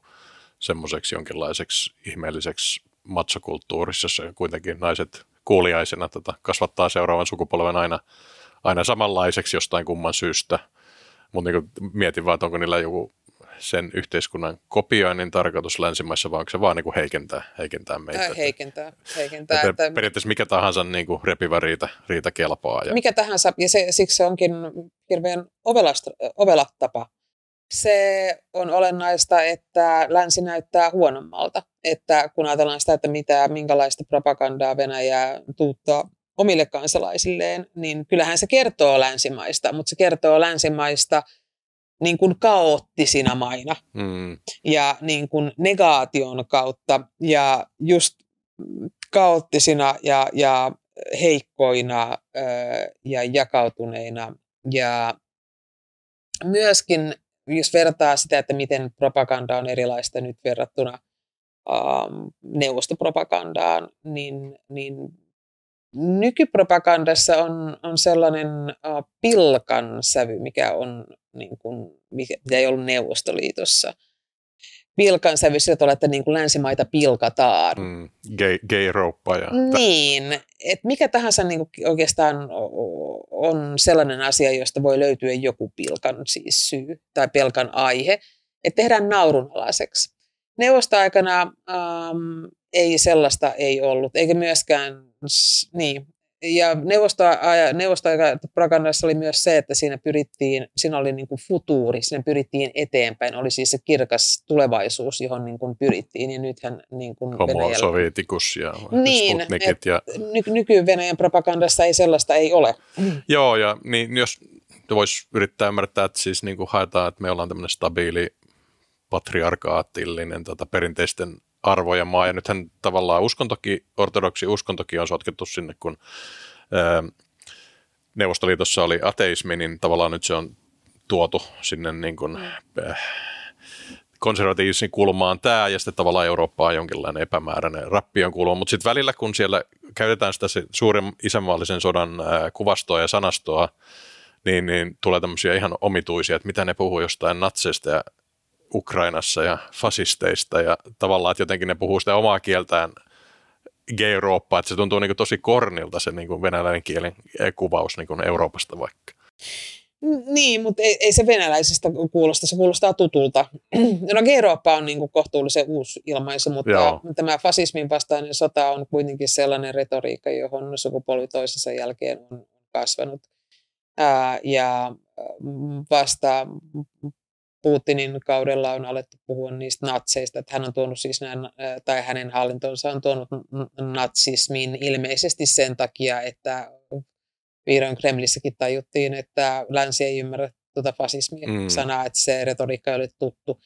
semmoiseksi jonkinlaiseksi ihmeelliseksi matsokulttuurissa, jossa kuitenkin naiset kuuliaisena tota, kasvattaa seuraavan sukupolven aina, aina samanlaiseksi jostain kumman syystä – mutta niin mietin vaan, että onko niillä joku sen yhteiskunnan kopioinnin tarkoitus länsimaissa, vai onko se vaan niin kuin heikentää, heikentää meitä? Äh, heikentää. heikentää että, että, periaatteessa mikä tahansa niin kuin repivä riita, riita kelpaa. Ja... Mikä tahansa, ja se, siksi se onkin hirveän ovelasta, ovela tapa. Se on olennaista, että länsi näyttää huonommalta. Että kun ajatellaan sitä, että mitä, minkälaista propagandaa Venäjä tuuttaa omille kansalaisilleen, niin kyllähän se kertoo länsimaista, mutta se kertoo länsimaista niin kuin kaoottisina maina mm. ja niin kuin negaation kautta ja just kaoottisina ja, ja heikkoina ja jakautuneina. Ja myöskin, jos vertaa sitä, että miten propaganda on erilaista nyt verrattuna ähm, neuvostopropagandaan, niin, niin nykypropagandassa on, on sellainen uh, pilkan sävy, mikä on niin kuin, mikä ei ollut Neuvostoliitossa. Pilkan sävy sillä tavalla, että niin kuin länsimaita pilkataan. Mm, gay, gay ja... Niin, että mikä tahansa niin kuin oikeastaan on sellainen asia, josta voi löytyä joku pilkan siis syy tai pilkan aihe, että tehdään naurunalaiseksi. Neuvostoaikana ähm, ei sellaista ei ollut, eikä myöskään, niin. Ja neuvostoaikapropagandassa oli myös se, että siinä pyrittiin, siinä oli niin kuin futuuri, siinä pyrittiin eteenpäin, oli siis se kirkas tulevaisuus, johon niin kuin pyrittiin. Ja nythän niin kuin Homo Venäjällä... sovietikus ja niin, Sputnikit. Ja... Ny- nyky-Venäjän propagandassa ei sellaista ei ole. Joo, ja niin jos voisi yrittää ymmärtää, että siis niin kuin haetaan, että me ollaan tämmöinen stabiili patriarkaatillinen tota, perinteisten arvojen maa. Ja nythän tavallaan uskontoki, ortodoksi uskontoki on sotkettu sinne, kun ää, Neuvostoliitossa oli ateismi, niin tavallaan nyt se on tuotu sinne niin kuin, äh, konservatiivisen kulmaan tämä, ja sitten tavallaan Eurooppa on jonkinlainen epämääräinen rappion kulma. Mutta sitten välillä, kun siellä käytetään sitä suuren isänmaallisen sodan äh, kuvastoa ja sanastoa, niin, niin tulee tämmöisiä ihan omituisia, että mitä ne puhuu jostain natseista ja Ukrainassa ja fasisteista ja tavallaan, että jotenkin ne puhuu sitä omaa kieltään gay-Eurooppaa, että se tuntuu niin kuin tosi kornilta se niin kuin venäläinen kielen kuvaus niin kuin Euroopasta vaikka. Niin, mutta ei, ei se venäläisestä kuulosta, se kuulostaa tutulta. No Eurooppa on niin kuin kohtuullisen uusi ilmaisu, mutta Joo. tämä fasismin vastainen sota on kuitenkin sellainen retoriikka, johon sukupolvi toisensa jälkeen on kasvanut. Ää, ja vasta Putinin kaudella on alettu puhua niistä natseista, että hän on tuonut siis nämä, tai hänen hallintonsa on tuonut natsismin ilmeisesti sen takia, että vihdoin Kremlissäkin tajuttiin, että länsi ei ymmärrä tuota fasismi-sanaa, mm. että se retoriikka ei ole tuttu.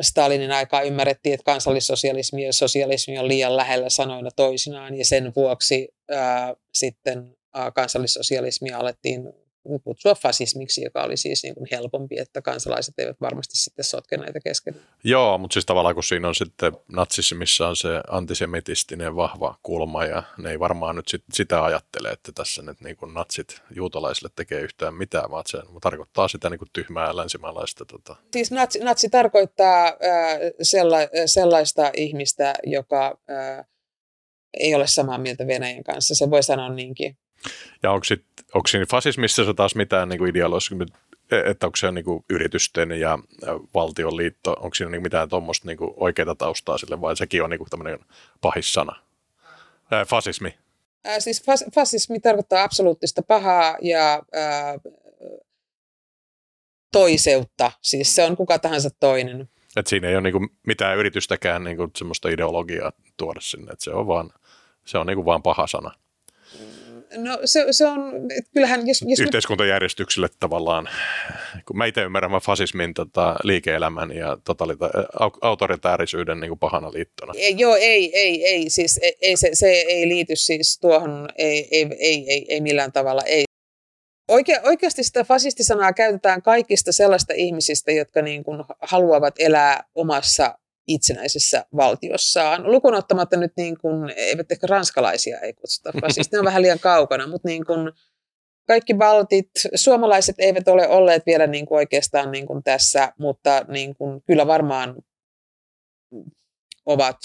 Stalinin aikaa ymmärrettiin, että kansallissosialismi ja sosialismi on liian lähellä sanoina toisinaan, ja sen vuoksi ää, sitten ää, kansallissosialismia alettiin kutsua fasismiksi, joka oli siis niin kuin helpompi, että kansalaiset eivät varmasti sitten sotke näitä kesken. Joo, mutta siis tavallaan kun siinä on sitten natsismissa on se antisemitistinen vahva kulma ja ne ei varmaan nyt sit sitä ajattele, että tässä nyt niin kuin natsit juutalaisille tekee yhtään mitään, vaan se tarkoittaa sitä niin kuin tyhmää länsimaalaista. Tota. Siis natsi, natsi tarkoittaa äh, sella, sellaista ihmistä, joka äh, ei ole samaa mieltä Venäjän kanssa. Se voi sanoa niinkin. Ja onko, sit, onko siinä fasismissa taas mitään niin ideologista, että onko se niin kuin yritysten ja valtion liitto, onko siinä niin mitään tuommoista niin oikeaa taustaa sille, vai sekin on niin kuin tämmöinen pahissana? Ää, fasismi. Ää, siis fas, fasismi tarkoittaa absoluuttista pahaa ja ää, toiseutta. Siis se on kuka tahansa toinen. Et siinä ei ole niinku mitään yritystäkään niinku semmoista ideologiaa tuoda sinne, että se on vaan, se on niinku vaan paha sana. No se, se on, kyllähän jos... jos Yhteiskuntajärjestykselle me... tavallaan, kun mä itse ymmärrän mä fasismin tota, liike-elämän ja totalita, autoritäärisyyden niin pahana liittona. Ei, joo, ei, ei, ei, siis ei, ei, se, se ei liity siis tuohon, ei, ei, ei, ei, ei millään tavalla, ei. Oike, oikeasti sitä fasistisanaa käytetään kaikista sellaista ihmisistä, jotka niin kuin haluavat elää omassa itsenäisessä valtiossaan. Lukun ottamatta nyt, niin kuin, eivät ehkä ranskalaisia ei kutsuta fasisteja, on vähän liian kaukana, mutta niin kuin, kaikki baltit, suomalaiset eivät ole olleet vielä niin kuin oikeastaan niin kuin tässä, mutta niin kuin, kyllä varmaan ovat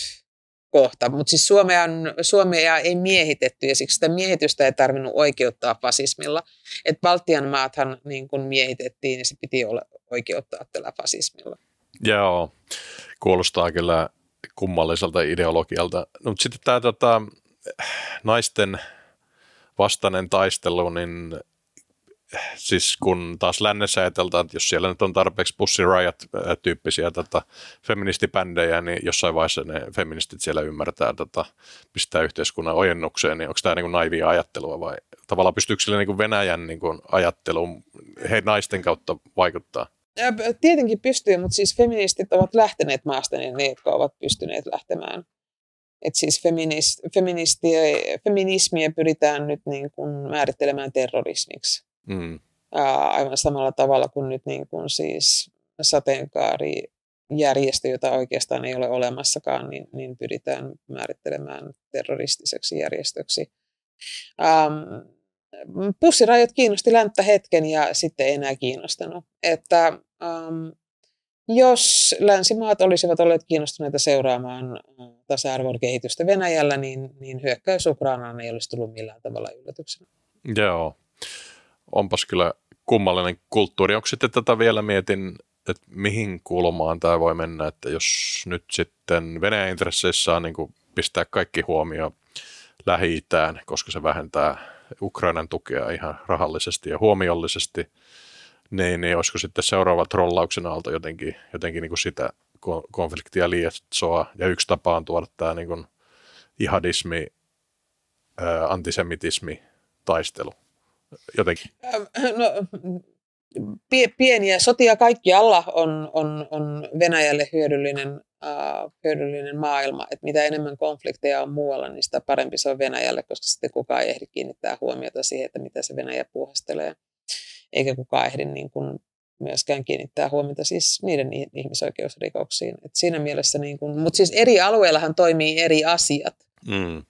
kohta. Mutta siis Suomea, Suomea ei miehitetty ja siksi sitä miehitystä ei tarvinnut oikeuttaa fasismilla. Että Baltian maathan niin kun miehitettiin ja se piti olla oikeuttaa tällä fasismilla. Joo, kuulostaa kyllä kummalliselta ideologialta. No, mutta sitten tämä tota, naisten vastainen taistelu, niin siis kun taas lännessä ajateltaan, että jos siellä nyt on tarpeeksi Pussy Riot-tyyppisiä tota, feministipändejä, niin jossain vaiheessa ne feministit siellä ymmärtää tota, pistää yhteiskunnan ojennukseen, niin onko tämä niin naivia ajattelua vai tavallaan pystyykö sille niin Venäjän niin ajatteluun he naisten kautta vaikuttaa? Tietenkin pystyy, mutta siis feministit ovat lähteneet maasta, niin ne, jotka ovat pystyneet lähtemään. Et siis feminist, feminismiä pyritään nyt niin kuin määrittelemään terrorismiksi. Mm. Aivan samalla tavalla kuin nyt niin kuin siis sateenkaarijärjestö, jota oikeastaan ei ole olemassakaan, niin, niin pyritään määrittelemään terroristiseksi järjestöksi. Ähm, pussirajat kiinnosti länttä hetken ja sitten ei enää kiinnostanut. Että ähm, jos länsimaat olisivat olleet kiinnostuneita seuraamaan tasa-arvon kehitystä Venäjällä, niin, niin hyökkäys Ukrainaan ei olisi tullut millään tavalla yllätyksenä. Joo onpas kyllä kummallinen kulttuuri. Onko sitten tätä vielä mietin, että mihin kulmaan tämä voi mennä, että jos nyt sitten Venäjän intresseissä on niin pistää kaikki huomio lähi koska se vähentää Ukrainan tukea ihan rahallisesti ja huomiollisesti, niin, niin olisiko sitten seuraava trollauksen aalto jotenkin, jotenkin niin kuin sitä konfliktia lietsoa, ja yksi tapa on tuoda tämä niin kuin ihadismi, antisemitismi, taistelu jotenkin? No, pieniä sotia kaikkialla on, on, on Venäjälle hyödyllinen, uh, hyödyllinen maailma. Et mitä enemmän konflikteja on muualla, niin sitä parempi se on Venäjälle, koska sitten kukaan ei ehdi kiinnittää huomiota siihen, että mitä se Venäjä puhastelee. Eikä kukaan ehdi niin kuin myöskään kiinnittää huomiota siis niiden ihmisoikeusrikoksiin. Et siinä mielessä, niin kuin, mutta siis eri alueillahan toimii eri asiat. Mm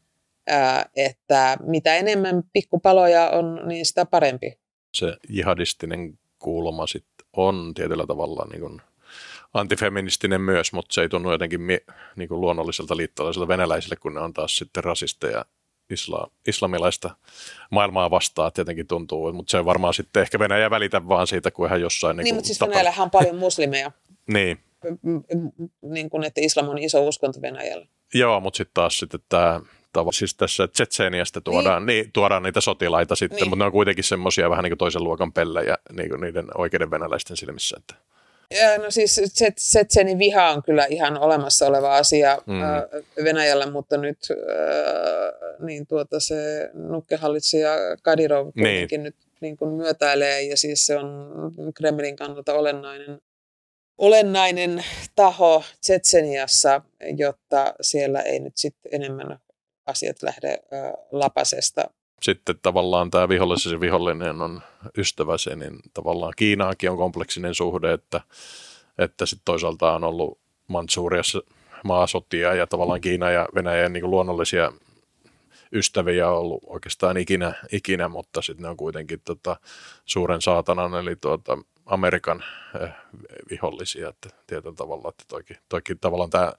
että mitä enemmän pikkupaloja on, niin sitä parempi. Se jihadistinen kulma sitten on tietyllä tavalla niin kuin antifeministinen myös, mutta se ei tunnu jotenkin niin kuin luonnolliselta liittolaiselta venäläisille, kun ne on taas sitten rasisteja isla, islamilaista maailmaa vastaan, tietenkin tuntuu, mutta se on varmaan sitten ehkä Venäjä välitä vaan siitä, kun ihan jossain... Niin, niin mutta siis Venäjällähän on paljon muslimeja. niin. Niin kuin, että islam on iso uskonto Venäjällä. Joo, mutta sitten taas sitten tämä tavalla. Siis tässä Tsetseeniasta tuodaan, niin. Niin, tuodaan niitä sotilaita sitten, niin. mutta ne on kuitenkin semmoisia vähän niin kuin toisen luokan pellejä niin kuin niiden oikeiden venäläisten silmissä. Että. Ja, no siis Tsetseenin viha on kyllä ihan olemassa oleva asia mm. Venäjällä, mutta nyt niin tuota se nukkehallitsija Kadirov niin. kuitenkin niin. nyt niin kuin myötäilee ja siis se on Kremlin kannalta olennainen olennainen taho Tsetseniassa, jotta siellä ei nyt sitten enemmän asiat lähde lapasesta. Sitten tavallaan tämä vihollisen vihollinen on ystäväsi, niin tavallaan Kiinaakin on kompleksinen suhde, että, että sitten toisaalta on ollut Mantsuriassa maasotia ja tavallaan Kiina ja Venäjän niin luonnollisia ystäviä ollut oikeastaan ikinä, ikinä mutta sitten ne on kuitenkin tota, suuren saatanan, eli tuota, Amerikan eh, vihollisia, että tietyllä tavalla, että toikin, toikin tavallaan tämä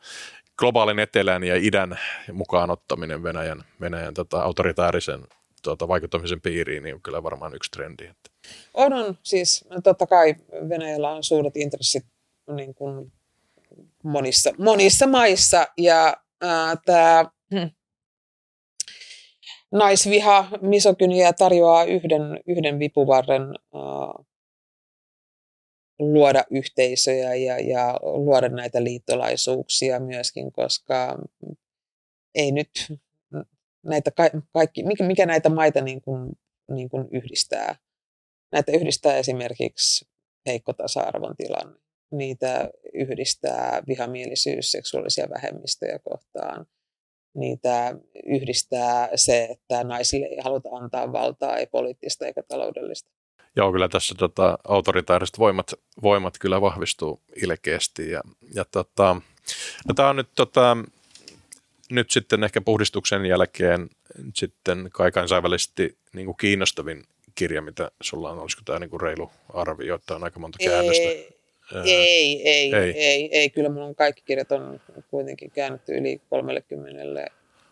globaalin etelän ja idän mukaan ottaminen Venäjän, Venäjän tota, autoritaarisen tuota, vaikuttamisen piiriin niin on kyllä varmaan yksi trendi. Että. On, on. Siis totta kai Venäjällä on suuret intressit niin kuin monissa, monissa maissa ja tämä hmm, naisviha, misokyniä tarjoaa yhden, yhden vipuvarren ää, luoda yhteisöjä ja, ja luoda näitä liittolaisuuksia myöskin, koska ei nyt näitä kaikki, mikä, mikä näitä maita niin kuin, niin kuin yhdistää. Näitä yhdistää esimerkiksi heikko tasa-arvon tilanne. Niitä yhdistää vihamielisyys seksuaalisia vähemmistöjä kohtaan. Niitä yhdistää se, että naisille ei haluta antaa valtaa, ei poliittista eikä taloudellista. Joo, kyllä tässä tota, autoritaariset voimat, voimat kyllä vahvistuu ilkeästi. Ja, ja tota, no tämä on nyt, tota, nyt sitten ehkä puhdistuksen jälkeen sitten kai kansainvälisesti niin kuin kiinnostavin kirja, mitä sulla on, olisiko tämä niin kuin reilu arvio, että on aika monta käännöstä? Ei, ei, ei, ei, ei, ei, kyllä mun kaikki kirjat on kuitenkin käännetty yli 30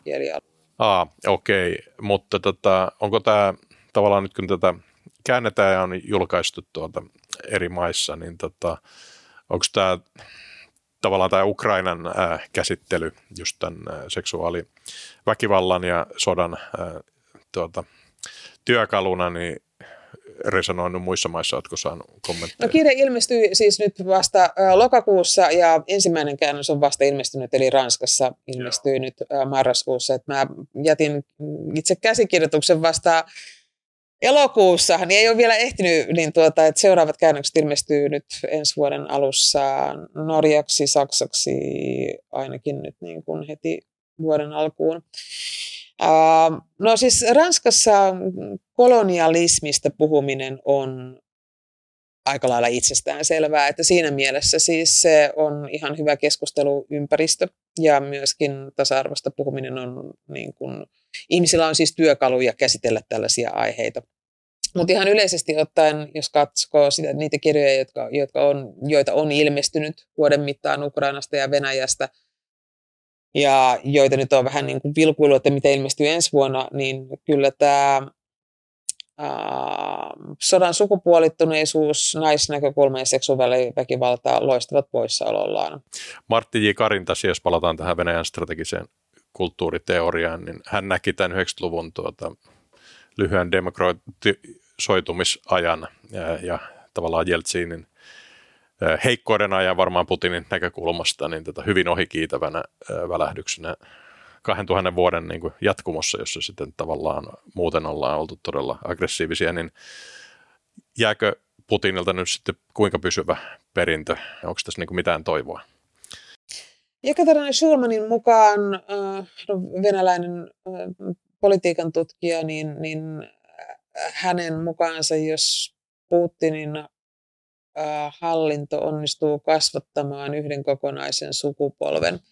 kielialueella. Aa, okei, okay. mutta tota, onko tämä tavallaan nyt kun tätä käännetään ja on julkaistu tuolta eri maissa, niin tota, onko tämä tavallaan tämä Ukrainan ää, käsittely just tämän ää, seksuaaliväkivallan ja sodan ää, tuota, työkaluna, niin resonoinut muissa maissa? Oletko saanut kommentteja? No kirja ilmestyi siis nyt vasta lokakuussa ja ensimmäinen käännös on vasta ilmestynyt, eli Ranskassa ilmestyi Joo. nyt marraskuussa. Et mä jätin itse käsikirjoituksen vasta elokuussa, niin ei ole vielä ehtinyt, niin tuota, että seuraavat käännökset ilmestyy nyt ensi vuoden alussa norjaksi, saksaksi ainakin nyt niin kuin heti vuoden alkuun. Uh, no siis Ranskassa kolonialismista puhuminen on aika lailla itsestään selvää, että siinä mielessä siis se on ihan hyvä keskustelu ympäristö ja myöskin tasa-arvosta puhuminen on niin kuin, ihmisillä on siis työkaluja käsitellä tällaisia aiheita. Mutta ihan yleisesti ottaen, jos katsoo sitä, niitä kirjoja, jotka, jotka on, joita on ilmestynyt vuoden mittaan Ukrainasta ja Venäjästä, ja joita nyt on vähän niin kuin vilkuilu, että mitä ilmestyy ensi vuonna, niin kyllä tämä sodan sukupuolittuneisuus, naisnäkökulma ja seksuaaliväkivalta loistavat poissaolollaan. Martti J. Karintas, jos palataan tähän Venäjän strategiseen kulttuuriteoriaan, niin hän näki tämän 90-luvun tuota, lyhyen demokratisoitumisajan ja, ja tavallaan Jeltsinin heikkoiden ajan varmaan Putinin näkökulmasta niin tätä hyvin ohikiitävänä välähdyksenä 2000 vuoden niin kuin jatkumossa, jossa sitten tavallaan muuten ollaan oltu todella aggressiivisia, niin jääkö Putinilta nyt sitten kuinka pysyvä perintö? Onko tässä niin kuin mitään toivoa? Jekaterina Schulmanin mukaan äh, venäläinen äh, politiikan tutkija, niin, niin hänen mukaansa, jos Putinin hallinto onnistuu kasvattamaan yhden kokonaisen sukupolven –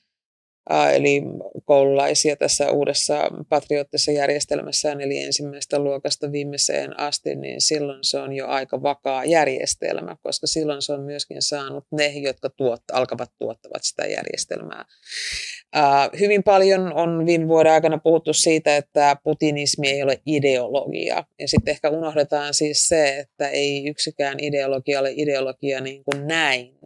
eli koululaisia tässä uudessa patriottisessa järjestelmässään, eli ensimmäisestä luokasta viimeiseen asti, niin silloin se on jo aika vakaa järjestelmä, koska silloin se on myöskin saanut ne, jotka tuot, alkavat tuottavat sitä järjestelmää. Hyvin paljon on viime vuoden aikana puhuttu siitä, että putinismi ei ole ideologia. Ja sitten ehkä unohdetaan siis se, että ei yksikään ideologia ole ideologia niin kuin näin,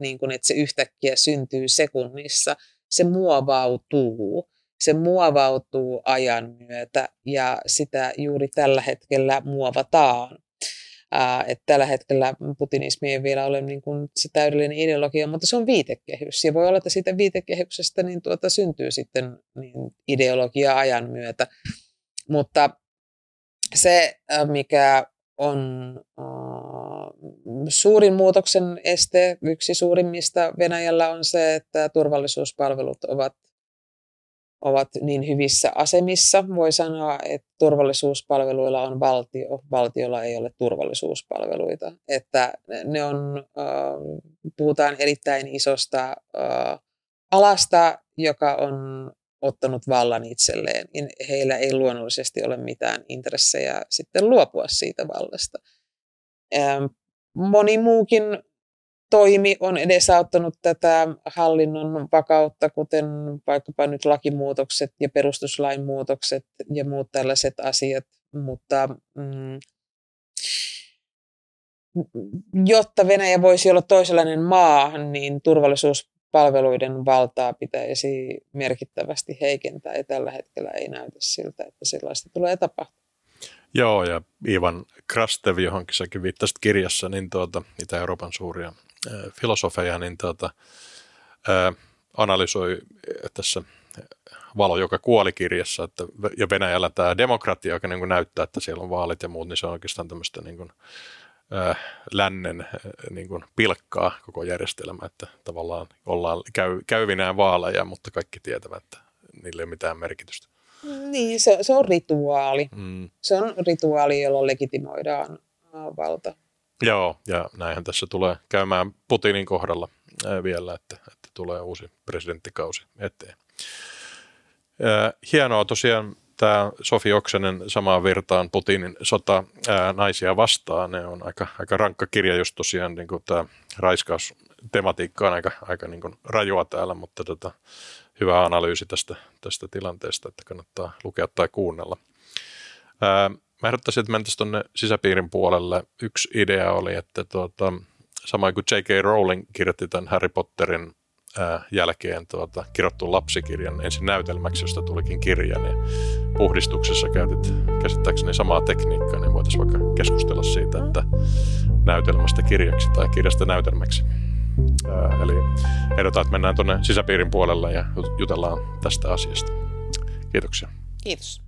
niin kuin että se yhtäkkiä syntyy sekunnissa – se muovautuu. Se muovautuu ajan myötä ja sitä juuri tällä hetkellä muovataan. Ää, että tällä hetkellä putinismi ei vielä ole niin kuin se täydellinen ideologia, mutta se on viitekehys. Ja voi olla, että siitä viitekehyksestä niin tuota, syntyy sitten niin ideologia ajan myötä. Mutta se, mikä on suurin muutoksen este, yksi suurimmista Venäjällä on se, että turvallisuuspalvelut ovat, ovat niin hyvissä asemissa. Voi sanoa, että turvallisuuspalveluilla on valtio, valtiolla ei ole turvallisuuspalveluita. Että ne on, puhutaan erittäin isosta alasta, joka on ottanut vallan itselleen, heillä ei luonnollisesti ole mitään intressejä sitten luopua siitä vallasta. Moni muukin toimi on edesauttanut tätä hallinnon vakautta, kuten vaikkapa nyt lakimuutokset ja perustuslain muutokset ja muut tällaiset asiat, mutta mm, jotta Venäjä voisi olla toisenlainen maa, niin turvallisuuspalveluiden valtaa pitäisi merkittävästi heikentää ja tällä hetkellä ei näytä siltä, että sellaista tulee tapahtumaan. Joo, ja Ivan Krastev, johonkin säkin viittasit kirjassa, niin tuota, Itä-Euroopan suuria äh, filosofeja, niin tuota, äh, analysoi tässä Valo, joka kuoli kirjassa, että ja Venäjällä tämä demokratia, joka niin näyttää, että siellä on vaalit ja muut, niin se on oikeastaan tämmöistä niin kuin, äh, lännen äh, niin kuin pilkkaa koko järjestelmä, että tavallaan ollaan käy, käyvinään vaaleja, mutta kaikki tietävät, että niillä ei ole mitään merkitystä. Niin, se, se on rituaali. Mm. Se on rituaali, jolla legitimoidaan valta. Joo, ja näinhän tässä tulee käymään Putinin kohdalla vielä, että, että tulee uusi presidenttikausi eteen. Hienoa tosiaan tämä Sofi Oksenen samaan virtaan Putinin sota ää, naisia vastaan. Ne on aika, aika rankka kirja, just tosiaan niin tämä raiskaustematiikka on aika, aika niin kuin rajua täällä, mutta tota, hyvä analyysi tästä, tästä tilanteesta, että kannattaa lukea tai kuunnella. Ää, mä ehdottaisin, että mentäisiin tuonne sisäpiirin puolelle. Yksi idea oli, että tuota, samoin kuin J.K. Rowling kirjoitti tämän Harry Potterin ää, jälkeen tuota, kirjoittu lapsikirjan ensin näytelmäksi, josta tulikin kirja, niin puhdistuksessa käytit käsittääkseni samaa tekniikkaa, niin voitaisiin vaikka keskustella siitä, että näytelmästä kirjaksi tai kirjasta näytelmäksi. Eli ehdotan, että mennään tuonne sisäpiirin puolelle ja jutellaan tästä asiasta. Kiitoksia. Kiitos.